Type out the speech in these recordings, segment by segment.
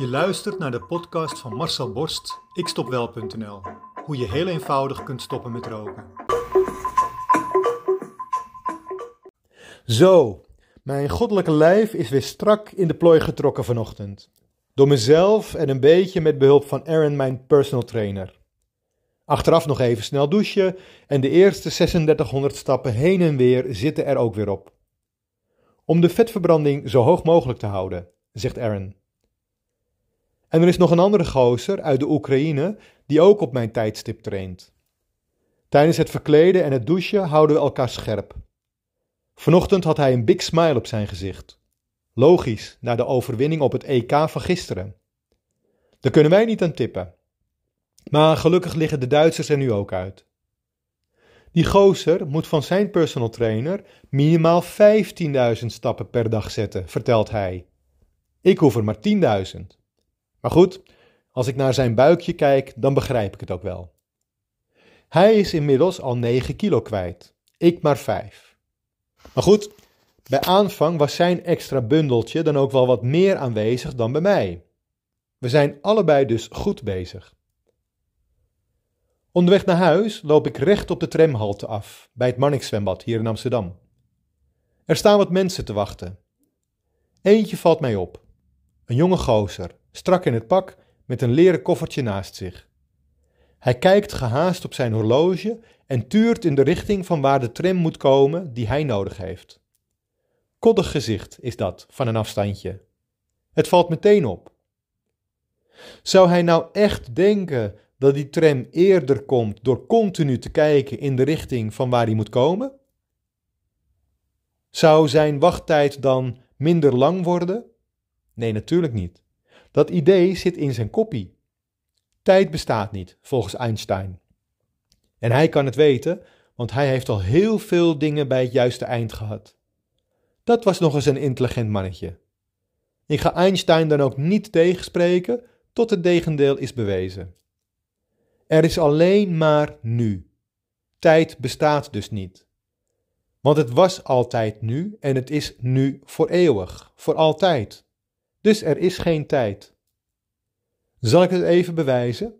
Je luistert naar de podcast van Marcel Borst, ikstopwel.nl. Hoe je heel eenvoudig kunt stoppen met roken. Zo, mijn goddelijke lijf is weer strak in de plooi getrokken vanochtend. Door mezelf en een beetje met behulp van Aaron, mijn personal trainer. Achteraf nog even snel douchen en de eerste 3600 stappen heen en weer zitten er ook weer op. Om de vetverbranding zo hoog mogelijk te houden, zegt Aaron. En er is nog een andere gozer uit de Oekraïne die ook op mijn tijdstip traint. Tijdens het verkleden en het douchen houden we elkaar scherp. Vanochtend had hij een big smile op zijn gezicht. Logisch, na de overwinning op het EK van gisteren. Daar kunnen wij niet aan tippen. Maar gelukkig liggen de Duitsers er nu ook uit. Die gozer moet van zijn personal trainer minimaal 15.000 stappen per dag zetten, vertelt hij. Ik hoef er maar 10.000. Maar goed, als ik naar zijn buikje kijk, dan begrijp ik het ook wel. Hij is inmiddels al 9 kilo kwijt, ik maar 5. Maar goed, bij aanvang was zijn extra bundeltje dan ook wel wat meer aanwezig dan bij mij. We zijn allebei dus goed bezig. Onderweg naar huis loop ik recht op de tramhalte af, bij het Marnixzwembad hier in Amsterdam. Er staan wat mensen te wachten. Eentje valt mij op. Een jonge gozer, strak in het pak, met een leren koffertje naast zich. Hij kijkt gehaast op zijn horloge en tuurt in de richting van waar de tram moet komen die hij nodig heeft. Koddig gezicht is dat van een afstandje. Het valt meteen op. Zou hij nou echt denken dat die tram eerder komt door continu te kijken in de richting van waar hij moet komen? Zou zijn wachttijd dan minder lang worden? Nee, natuurlijk niet. Dat idee zit in zijn kopie. Tijd bestaat niet, volgens Einstein. En hij kan het weten, want hij heeft al heel veel dingen bij het juiste eind gehad. Dat was nog eens een intelligent mannetje. Ik ga Einstein dan ook niet tegenspreken tot het tegendeel is bewezen. Er is alleen maar nu. Tijd bestaat dus niet. Want het was altijd nu en het is nu voor eeuwig, voor altijd. Dus er is geen tijd. Zal ik het even bewijzen?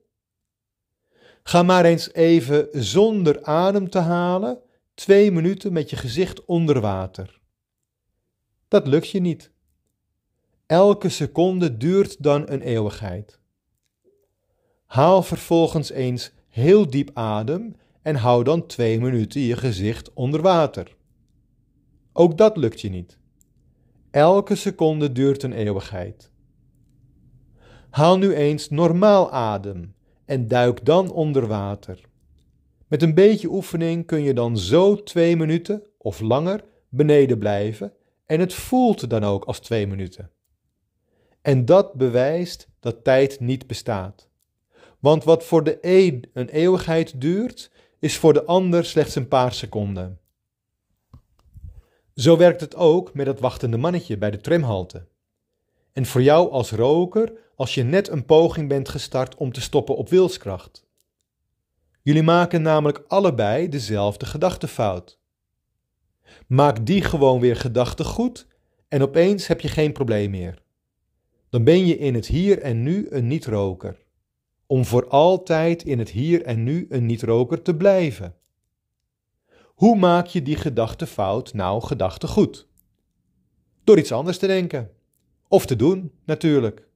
Ga maar eens even zonder adem te halen twee minuten met je gezicht onder water. Dat lukt je niet. Elke seconde duurt dan een eeuwigheid. Haal vervolgens eens heel diep adem en hou dan twee minuten je gezicht onder water. Ook dat lukt je niet. Elke seconde duurt een eeuwigheid. Haal nu eens normaal adem en duik dan onder water. Met een beetje oefening kun je dan zo twee minuten of langer beneden blijven en het voelt dan ook als twee minuten. En dat bewijst dat tijd niet bestaat. Want wat voor de een een eeuwigheid duurt, is voor de ander slechts een paar seconden. Zo werkt het ook met dat wachtende mannetje bij de tramhalte. En voor jou als roker, als je net een poging bent gestart om te stoppen op wilskracht. Jullie maken namelijk allebei dezelfde gedachtefout. Maak die gewoon weer gedachten goed en opeens heb je geen probleem meer. Dan ben je in het hier en nu een niet-roker om voor altijd in het hier en nu een niet-roker te blijven. Hoe maak je die gedachtefout nou gedachte goed? Door iets anders te denken. Of te doen, natuurlijk.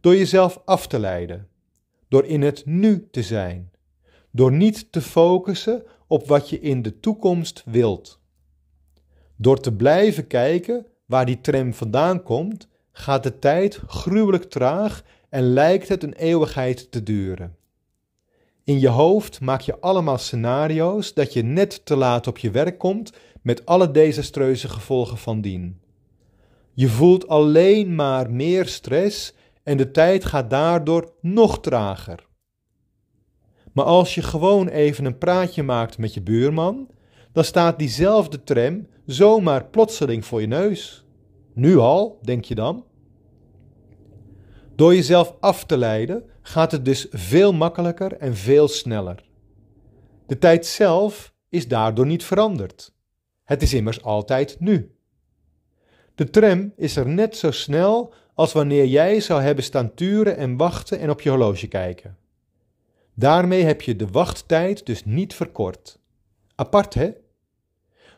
Door jezelf af te leiden. Door in het nu te zijn. Door niet te focussen op wat je in de toekomst wilt. Door te blijven kijken waar die tram vandaan komt, gaat de tijd gruwelijk traag en lijkt het een eeuwigheid te duren. In je hoofd maak je allemaal scenario's dat je net te laat op je werk komt met alle desastreuze gevolgen van dien. Je voelt alleen maar meer stress en de tijd gaat daardoor nog trager. Maar als je gewoon even een praatje maakt met je buurman, dan staat diezelfde tram zomaar plotseling voor je neus. Nu al, denk je dan? Door jezelf af te leiden gaat het dus veel makkelijker en veel sneller. De tijd zelf is daardoor niet veranderd. Het is immers altijd nu. De tram is er net zo snel als wanneer jij zou hebben staan turen en wachten en op je horloge kijken. Daarmee heb je de wachttijd dus niet verkort. Apart, hè?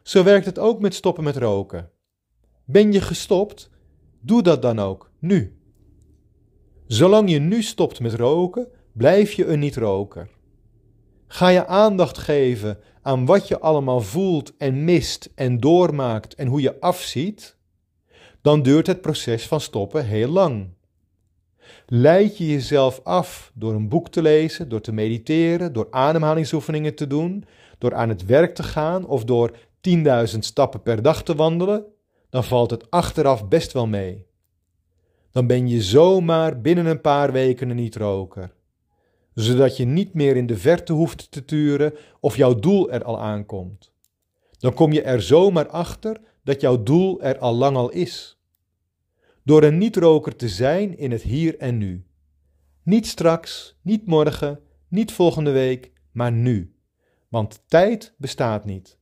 Zo werkt het ook met stoppen met roken. Ben je gestopt? Doe dat dan ook, nu. Zolang je nu stopt met roken, blijf je een niet-roker. Ga je aandacht geven aan wat je allemaal voelt en mist en doormaakt en hoe je afziet, dan duurt het proces van stoppen heel lang. Leid je jezelf af door een boek te lezen, door te mediteren, door ademhalingsoefeningen te doen, door aan het werk te gaan of door 10.000 stappen per dag te wandelen, dan valt het achteraf best wel mee. Dan ben je zomaar binnen een paar weken een niet-roker, zodat je niet meer in de verte hoeft te turen of jouw doel er al aankomt. Dan kom je er zomaar achter dat jouw doel er al lang al is. Door een niet-roker te zijn in het hier en nu. Niet straks, niet morgen, niet volgende week, maar nu. Want tijd bestaat niet.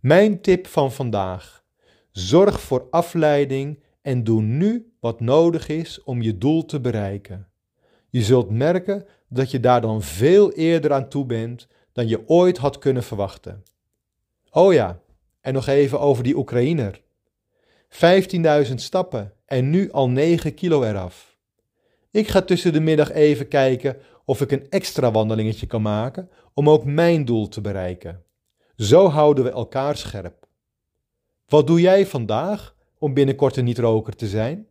Mijn tip van vandaag: zorg voor afleiding en doe nu wat nodig is om je doel te bereiken. Je zult merken dat je daar dan veel eerder aan toe bent dan je ooit had kunnen verwachten. Oh ja, en nog even over die Oekraïner. 15.000 stappen en nu al 9 kilo eraf. Ik ga tussen de middag even kijken of ik een extra wandelingetje kan maken om ook mijn doel te bereiken. Zo houden we elkaar scherp. Wat doe jij vandaag om binnenkort een niet-roker te zijn?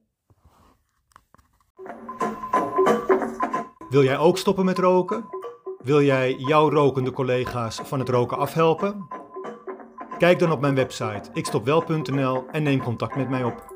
Wil jij ook stoppen met roken? Wil jij jouw rokende collega's van het roken afhelpen? Kijk dan op mijn website ikstopwel.nl en neem contact met mij op.